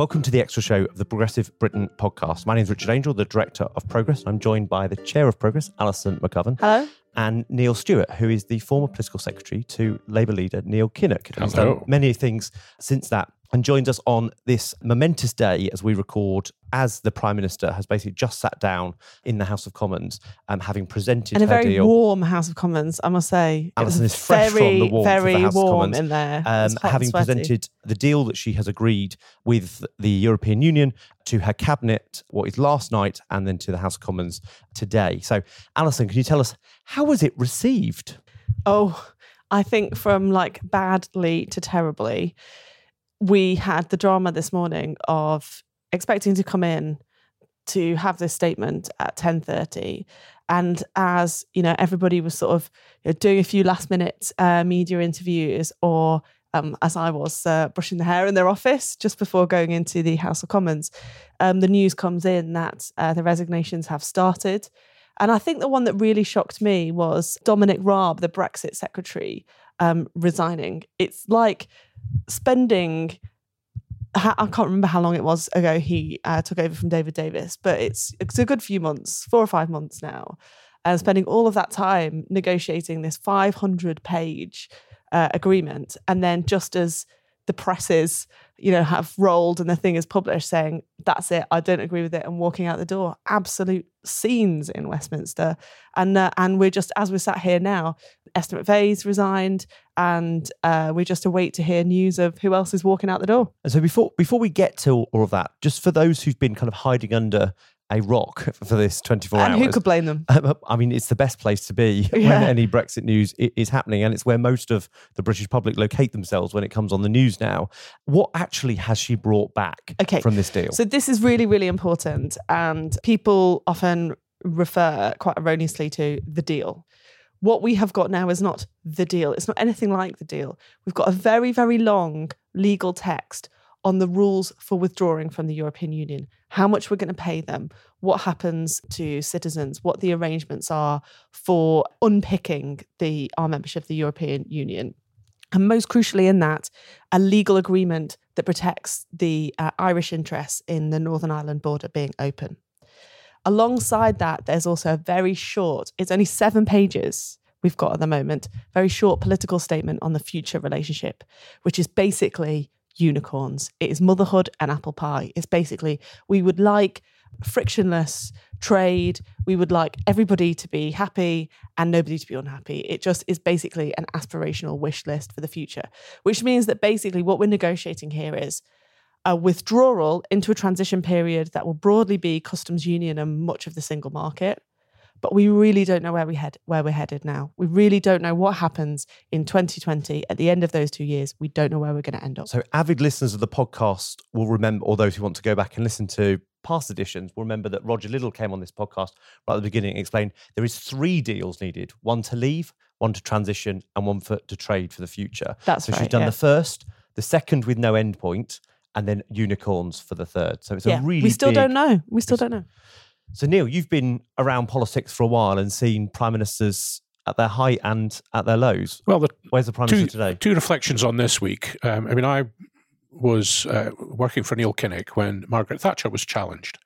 Welcome to the extra show of the Progressive Britain podcast. My name is Richard Angell, the director of Progress. I'm joined by the chair of Progress, Alison McGovern. Hello. And Neil Stewart, who is the former political secretary to Labour leader Neil Kinnock. He's done many things since that and joins us on this momentous day as we record, as the Prime Minister has basically just sat down in the House of Commons, um, having presented in a her very deal. warm House of Commons, I must say. Alison is fresh very, from the warmth very of the House of Commons, in there. Um, was hot and having presented the deal that she has agreed with the European Union to her cabinet, what is last night, and then to the House of Commons today. So, Alison, can you tell us how was it received? Oh, I think from like badly to terribly. We had the drama this morning of expecting to come in to have this statement at 10.30 and as you know everybody was sort of you know, doing a few last minute uh, media interviews or um, as i was uh, brushing the hair in their office just before going into the house of commons um, the news comes in that uh, the resignations have started. And i think the one that really shocked me was dominic raab the brexit secretary um, resigning. It's like spending I can't remember how long it was ago he uh, took over from David Davis, but it's it's a good few months, four or five months now, and spending all of that time negotiating this 500 page uh, agreement, and then just as the presses, you know, have rolled and the thing is published, saying that's it, I don't agree with it, and walking out the door. Absolute scenes in Westminster, and uh, and we're just as we're sat here now, Esther McVey's resigned, and uh, we just await to hear news of who else is walking out the door. And so, before before we get to all of that, just for those who've been kind of hiding under a rock for this 24 and hours. who could blame them? I mean, it's the best place to be when any Brexit news is happening, and it's where most of the British public locate themselves when it comes on the news now. What actually has she brought back Okay. from this deal? So this is really, really important, and people often refer quite erroneously to the deal. What we have got now is not the deal. It's not anything like the deal. We've got a very, very long legal text on the rules for withdrawing from the European Union, how much we're going to pay them, what happens to citizens, what the arrangements are for unpicking the our membership of the European Union. And most crucially, in that, a legal agreement that protects the uh, Irish interests in the Northern Ireland border being open. Alongside that, there's also a very short, it's only seven pages we've got at the moment, very short political statement on the future relationship, which is basically unicorns. It is motherhood and apple pie. It's basically, we would like frictionless trade. We would like everybody to be happy and nobody to be unhappy. It just is basically an aspirational wish list for the future, which means that basically what we're negotiating here is a withdrawal into a transition period that will broadly be customs union and much of the single market. But we really don't know where we head where we're headed now. We really don't know what happens in 2020 at the end of those two years. We don't know where we're going to end up. So, avid listeners of the podcast will remember, or those who want to go back and listen to past editions will remember that Roger Liddle came on this podcast right at the beginning and explained there is three deals needed: one to leave, one to transition, and one for to trade for the future. That's so she's done yeah. the first, the second with no end point, and then unicorns for the third. So it's yeah, a really we still big- don't know. We still don't know. So Neil, you've been around politics for a while and seen prime ministers at their height and at their lows. Well, the Where's the prime two, minister today? two reflections on this week. Um, I mean, I was uh, working for Neil Kinnock when Margaret Thatcher was challenged.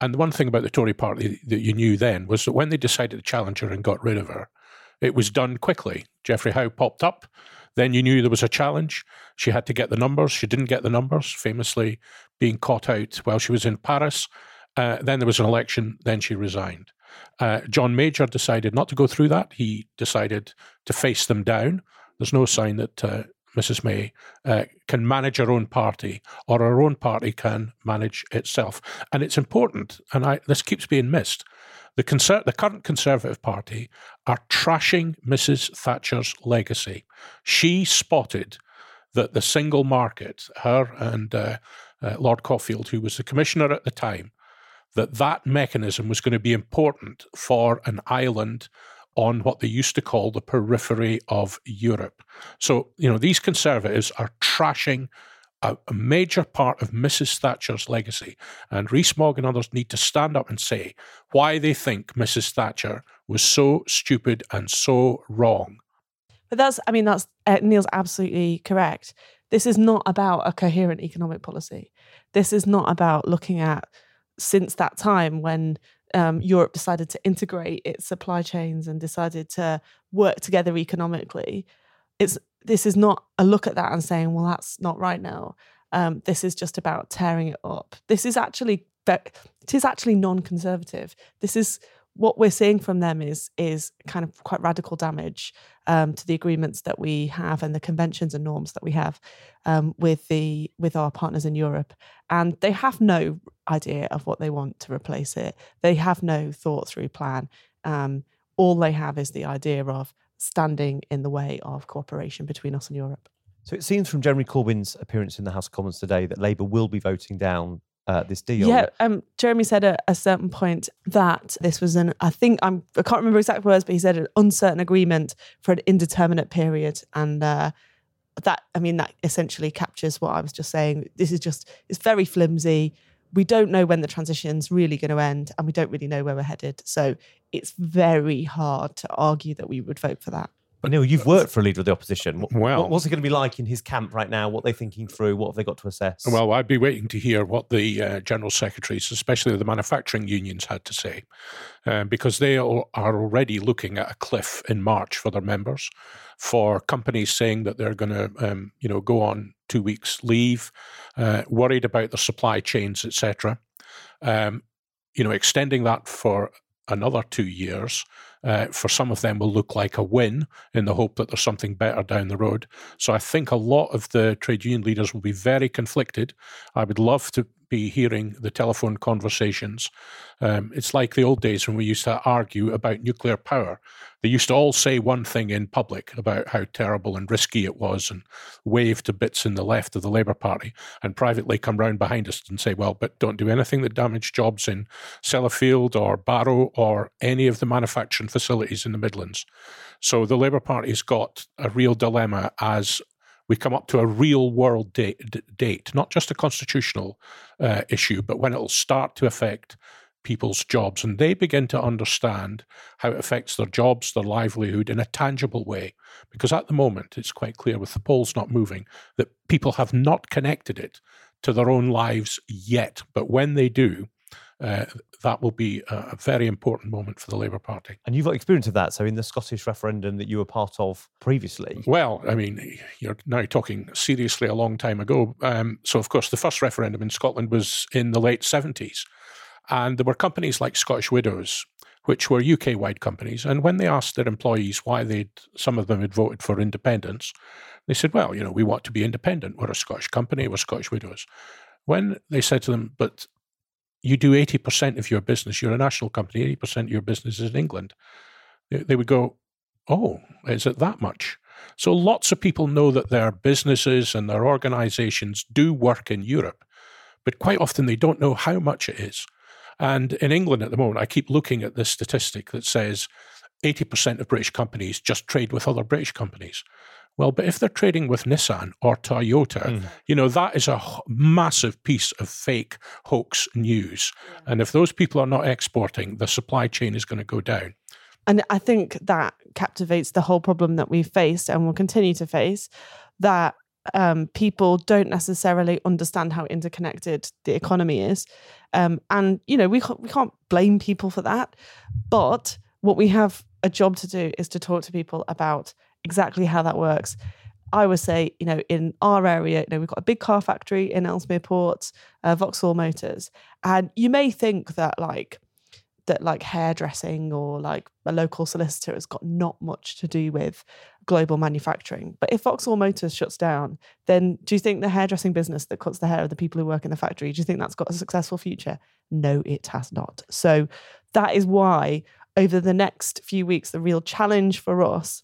And the one thing about the Tory party that you knew then was that when they decided to challenge her and got rid of her, it was done quickly. Geoffrey Howe popped up. Then you knew there was a challenge. She had to get the numbers. She didn't get the numbers, famously being caught out while she was in Paris. Uh, then there was an election. Then she resigned. Uh, John Major decided not to go through that. He decided to face them down. There's no sign that uh, Mrs. May uh, can manage her own party or her own party can manage itself. And it's important, and I, this keeps being missed. The, conser- the current Conservative Party are trashing Mrs. Thatcher's legacy. She spotted that the single market, her and uh, uh, Lord Cockfield, who was the commissioner at the time, that that mechanism was going to be important for an island on what they used to call the periphery of Europe. So, you know, these conservatives are trashing a, a major part of Mrs. Thatcher's legacy. And Rees-Mogg and others need to stand up and say why they think Mrs. Thatcher was so stupid and so wrong. But that's, I mean, that's uh, Neil's absolutely correct. This is not about a coherent economic policy. This is not about looking at since that time when um, Europe decided to integrate its supply chains and decided to work together economically. It's this is not a look at that and saying, well, that's not right now. Um, this is just about tearing it up. This is actually it is actually non-conservative. This is what we're seeing from them is is kind of quite radical damage um, to the agreements that we have and the conventions and norms that we have um, with the with our partners in Europe, and they have no idea of what they want to replace it. They have no thought through plan. Um, all they have is the idea of standing in the way of cooperation between us and Europe. So it seems from Jeremy Corbyn's appearance in the House of Commons today that Labour will be voting down uh, this deal. Yeah, um, Jeremy said at a certain point that this was an, I think I'm, I can't remember exact words, but he said an uncertain agreement for an indeterminate period, and uh, that, I mean, that essentially captures what I was just saying. This is just, it's very flimsy. We don't know when the transition's really going to end, and we don't really know where we're headed. So it's very hard to argue that we would vote for that. But Neil, you've worked for a leader of the opposition. Well, what's it going to be like in his camp right now? What are they thinking through? What have they got to assess? Well, I'd be waiting to hear what the uh, general secretaries, especially the manufacturing unions, had to say, um, because they are already looking at a cliff in March for their members, for companies saying that they're going to, um, you know, go on two weeks leave, uh, worried about the supply chains, etc. Um, you know, extending that for another two years uh, for some of them will look like a win in the hope that there's something better down the road. So I think a lot of the trade union leaders will be very conflicted. I would love to be hearing the telephone conversations. Um, it's like the old days when we used to argue about nuclear power. They used to all say one thing in public about how terrible and risky it was and wave to bits in the left of the Labour Party and privately come round behind us and say, well, but don't do anything that damage jobs in Sellafield or Barrow or any of the manufacturing facilities in the Midlands. So the Labour Party's got a real dilemma as we come up to a real world date, date not just a constitutional uh, issue, but when it will start to affect people's jobs and they begin to understand how it affects their jobs, their livelihood in a tangible way. Because at the moment, it's quite clear with the polls not moving that people have not connected it to their own lives yet. But when they do, uh, that will be a very important moment for the Labour Party. And you've got experience of that. So, in the Scottish referendum that you were part of previously. Well, I mean, you're now talking seriously a long time ago. Um, so, of course, the first referendum in Scotland was in the late 70s. And there were companies like Scottish Widows, which were UK wide companies. And when they asked their employees why they'd, some of them had voted for independence, they said, well, you know, we want to be independent. We're a Scottish company, we're Scottish Widows. When they said to them, but you do 80% of your business, you're a national company, 80% of your business is in England. They would go, Oh, is it that much? So lots of people know that their businesses and their organizations do work in Europe, but quite often they don't know how much it is. And in England at the moment, I keep looking at this statistic that says 80% of British companies just trade with other British companies. Well, but if they're trading with Nissan or Toyota, mm. you know, that is a massive piece of fake hoax news. And if those people are not exporting, the supply chain is going to go down. And I think that captivates the whole problem that we've faced and will continue to face that um, people don't necessarily understand how interconnected the economy is. Um, and, you know, we can't, we can't blame people for that. But what we have a job to do is to talk to people about exactly how that works. I would say, you know, in our area, you know, we've got a big car factory in Ellesmere Port, uh, Vauxhall Motors, and you may think that like that like hairdressing or like a local solicitor has got not much to do with global manufacturing. But if Vauxhall Motors shuts down, then do you think the hairdressing business that cuts the hair of the people who work in the factory, do you think that's got a successful future? No, it has not. So that is why over the next few weeks, the real challenge for us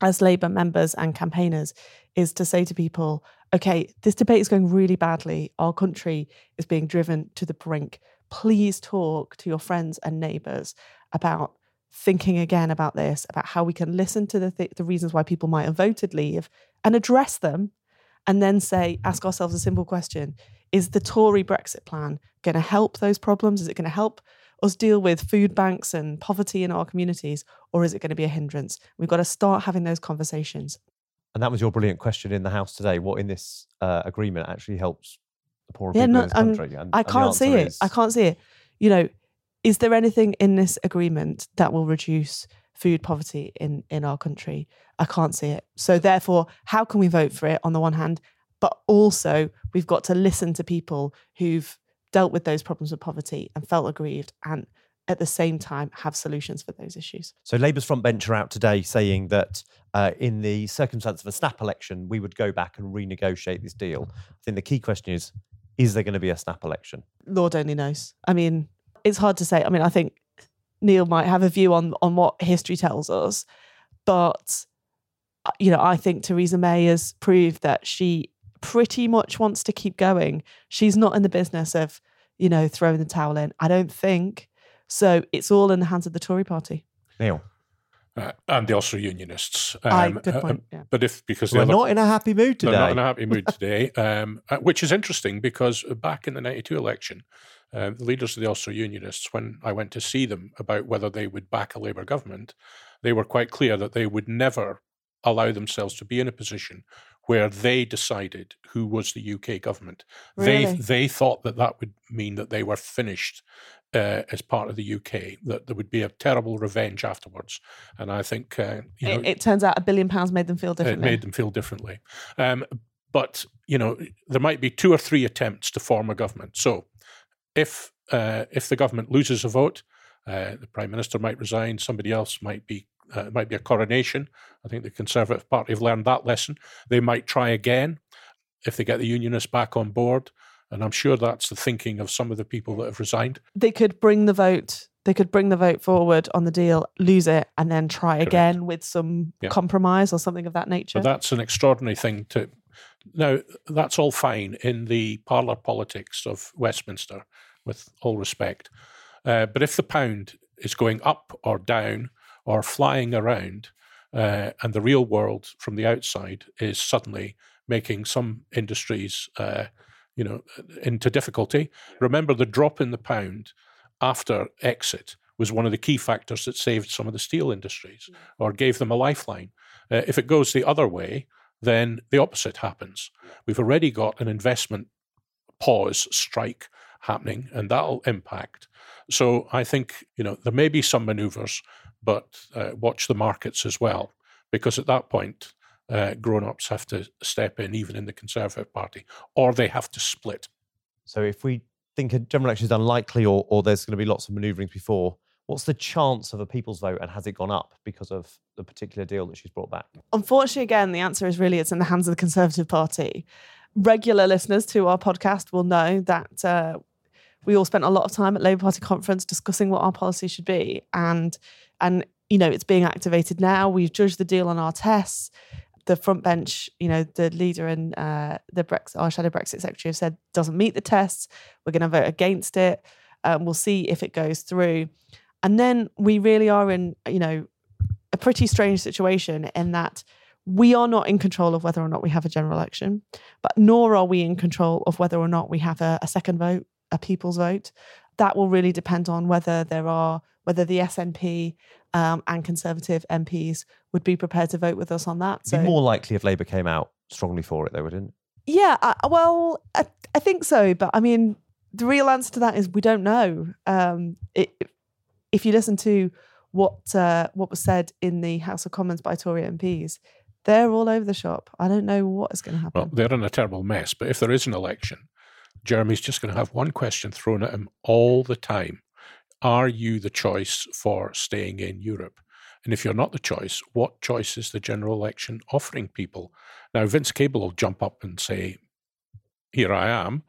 as Labour members and campaigners is to say to people, okay, this debate is going really badly. Our country is being driven to the brink. Please talk to your friends and neighbours about thinking again about this, about how we can listen to the, th- the reasons why people might have voted leave and address them, and then say, ask ourselves a simple question Is the Tory Brexit plan going to help those problems? Is it going to help us deal with food banks and poverty in our communities, or is it going to be a hindrance? We've got to start having those conversations. And that was your brilliant question in the House today. What in this uh, agreement actually helps the poorer Yeah, people no, in this um, country? And, I can't see it. is- I can't see it. You know, is there anything in this agreement that will reduce food poverty in in our country? I can't see it. So therefore, how can we vote for it on the one hand, but also we've got to listen to people who've dealt with those problems of poverty and felt aggrieved and at the same time have solutions for those issues. So Labour's front bench are out today saying that uh, in the circumstance of a snap election, we would go back and renegotiate this deal. I think the key question is, is there going to be a snap election? Lord only knows. I mean, it's hard to say. I mean, I think Neil might have a view on on what history tells us, but uh, you know, I think Theresa May has proved that she pretty much wants to keep going. She's not in the business of, you know, throwing the towel in. I don't think. So it's all in the hands of the Tory party. Neil, Uh, and the Ulster Unionists. Aye, Um, good uh, point, yeah. But if because the we're not in a happy mood today, They're today. not in a happy mood today, um, uh, which is interesting because back in the 92 election, uh, the leaders of the Ulster Unionists, when I went to see them about whether they would back a Labour government, they were quite clear that they would never allow themselves to be in a position where they decided who was the UK government. They Really? they thought that that would mean that they were finished uh, as part of the UK. That there would be a terrible revenge afterwards. And I think uh, you know, it, it turns out a billion pounds made them feel it differently. made them feel differently. Um, but you know, there might be two or three attempts to form a government. So, if uh, if the government loses a vote, uh, the prime minister might resign. Somebody else might be uh, it might be a coronation. I think the Conservative Party have learned that lesson. They might try again if they get the Unionists back on board. And I'm sure that's the thinking of some of the people that have resigned. they could bring the vote they could bring the vote forward on the deal lose it and then try Correct. again with some Yeah. compromise or something of that nature But that's an extraordinary thing to. Now, that's all fine in the parlour politics of Westminster, with all respect. Uh, but if the pound is going up or down or flying around, uh, and the real world from the outside is suddenly making some industries, uh, you know, into difficulty. Remember, the drop in the pound after exit was one of the key factors that saved some of the steel industries or gave them a lifeline. Uh, if it goes the other way, then the opposite happens. We've already got an investment pause strike happening, and that'll impact. So I think you know there may be some manoeuvres, but uh, watch the markets as well, because at that point, uh, grown-ups have to step in, even in the Conservative Party, or they have to split. So if we think a general election is unlikely or, or there's going to be lots of manoeuvrings before, what's the chance of a people's vote and has it gone up because of the particular deal that she's brought back? unfortunately again the answer is really it's in the hands of the conservative party regular listeners to our podcast will know that uh, we all spent a lot of time at labour party conference discussing what our policy should be and and you know it's being activated now we've judged the deal on our tests the front bench, you know, the leader and uh, the Brexit, our shadow Brexit secretary have said doesn't meet the tests. We're going to vote against it. Um, we'll see if it goes through. And then we really are in, you know, a pretty strange situation in that we are not in control of whether or not we have a general election, but nor are we in control of whether or not we have a, a second vote, a people's vote. That will really depend on whether there are whether the SNP um, and Conservative MPs would be prepared to vote with us on that. It'd be more likely if Labour came out strongly for it, though, wouldn't it? Yeah, I, well, I, I think so. But I mean, the real answer to that is we don't know. Um, it, if you listen to what uh, what was said in the House of Commons by Tory MPs, they're all over the shop. I don't know what is going to happen. Well, they're in a terrible mess. But if there is an election, Jeremy's just going to have one question thrown at him all the time Are you the choice for staying in Europe? And if you're not the choice, what choice is the general election offering people? Now, Vince Cable will jump up and say, Here I am,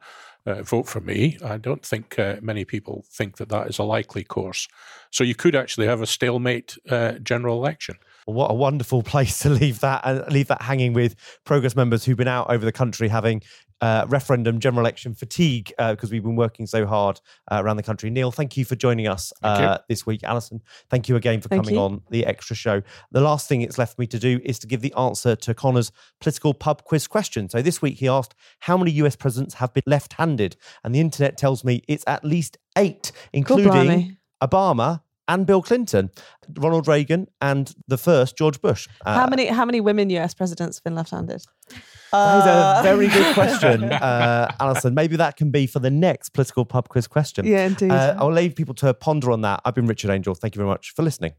uh, vote for me. I don't think uh, many people think that that is a likely course. So you could actually have a stalemate uh, general election. What a wonderful place to leave that and leave that hanging with progress members who've been out over the country having uh, referendum general election fatigue because uh, we've been working so hard uh, around the country. Neil, thank you for joining us uh, this week. Alison, thank you again for Thank coming you. on the extra show. The last thing it's left me to do is to give the answer to Connor's political pub quiz question. So this week he asked, How many US presidents have been left handed? And the internet tells me it's at least eight, including blimey. Obama. And Bill Clinton, Ronald Reagan, and the first George Bush. Uh, how many how many women US presidents have been left-handed? That is Uh, a very good question, uh, Alison. Maybe that can be for the next political pub quiz question. Yeah, indeed. Uh, I'll leave people to ponder on that. I've been Richard Angell. Thank you very much for listening.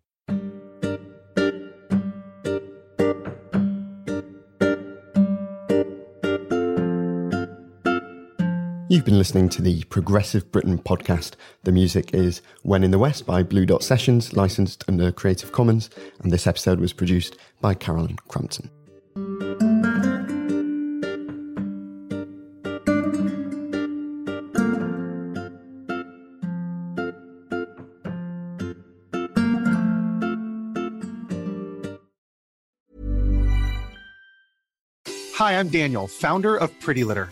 You've been listening to the Progressive Britain podcast. The music is When in the West by Blue Dot Sessions, licensed under Creative Commons, and this episode was produced by Carolyn Crampton. Hi, I'm Daniel, founder of Pretty Litter.